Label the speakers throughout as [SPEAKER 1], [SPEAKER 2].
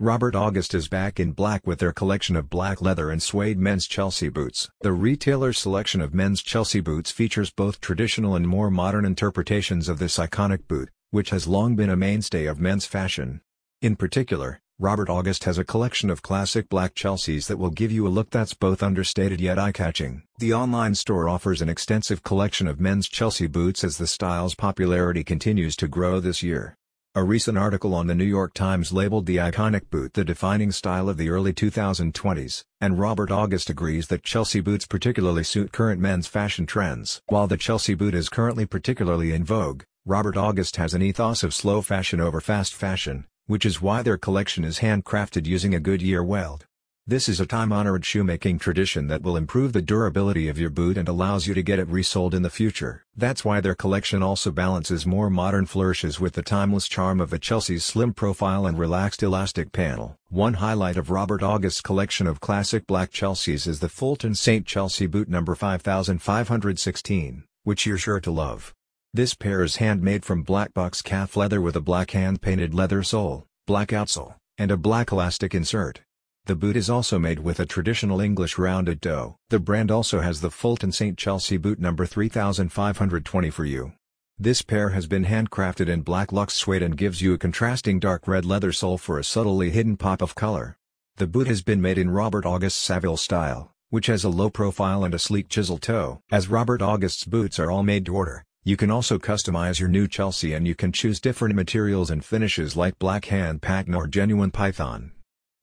[SPEAKER 1] Robert August is back in black with their collection of black leather and suede men's Chelsea boots. The retailer's selection of men's Chelsea boots features both traditional and more modern interpretations of this iconic boot, which has long been a mainstay of men's fashion. In particular, Robert August has a collection of classic black Chelseas that will give you a look that's both understated yet eye-catching. The online store offers an extensive collection of men's Chelsea boots as the style's popularity continues to grow this year. A recent article on the New York Times labeled the iconic boot the defining style of the early 2020s, and Robert August agrees that Chelsea boots particularly suit current men's fashion trends. While the Chelsea boot is currently particularly in vogue, Robert August has an ethos of slow fashion over fast fashion, which is why their collection is handcrafted using a Goodyear welt. This is a time-honored shoemaking tradition that will improve the durability of your boot and allows you to get it resoled in the future. That's why their collection also balances more modern flourishes with the timeless charm of a Chelsea's slim profile and relaxed elastic panel. One highlight of Robert August's collection of classic black Chelseas is the Fulton St. Chelsea boot number 5516, which you're sure to love. This pair is handmade from black box calf leather with a black hand-painted leather sole, black outsole, and a black elastic insert. The boot is also made with a traditional English rounded toe. The brand also has the Fulton St. Chelsea boot number 3520 for you. This pair has been handcrafted in black luxe suede and gives you a contrasting dark red leather sole for a subtly hidden pop of color. The boot has been made in Robert August Savile style, which has a low profile and a sleek chisel toe. As Robert August's boots are all made to order, you can also customize your new Chelsea and you can choose different materials and finishes like black hand patent or genuine python.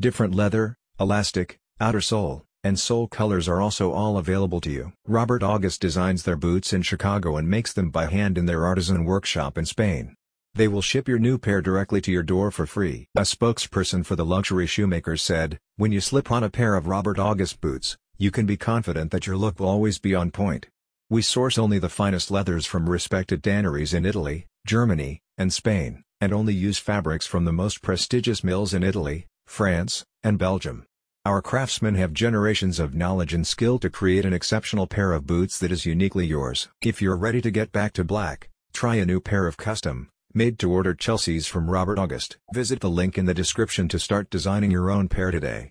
[SPEAKER 1] Different leather, elastic, outer sole, and sole colors are also all available to you. Robert August designs their boots in Chicago and makes them by hand in their artisan workshop in Spain. They will ship your new pair directly to your door for free. A spokesperson for the luxury shoemakers said, When you slip on a pair of Robert August boots, you can be confident that your look will always be on point. We source only the finest leathers from respected tanneries in Italy, Germany, and Spain, and only use fabrics from the most prestigious mills in Italy, France, and Belgium. Our craftsmen have generations of knowledge and skill to create an exceptional pair of boots that is uniquely yours. If you're ready to get back to black, try a new pair of custom, made-to-order Chelseas from Robert August. Visit the link in the description to start designing your own pair today.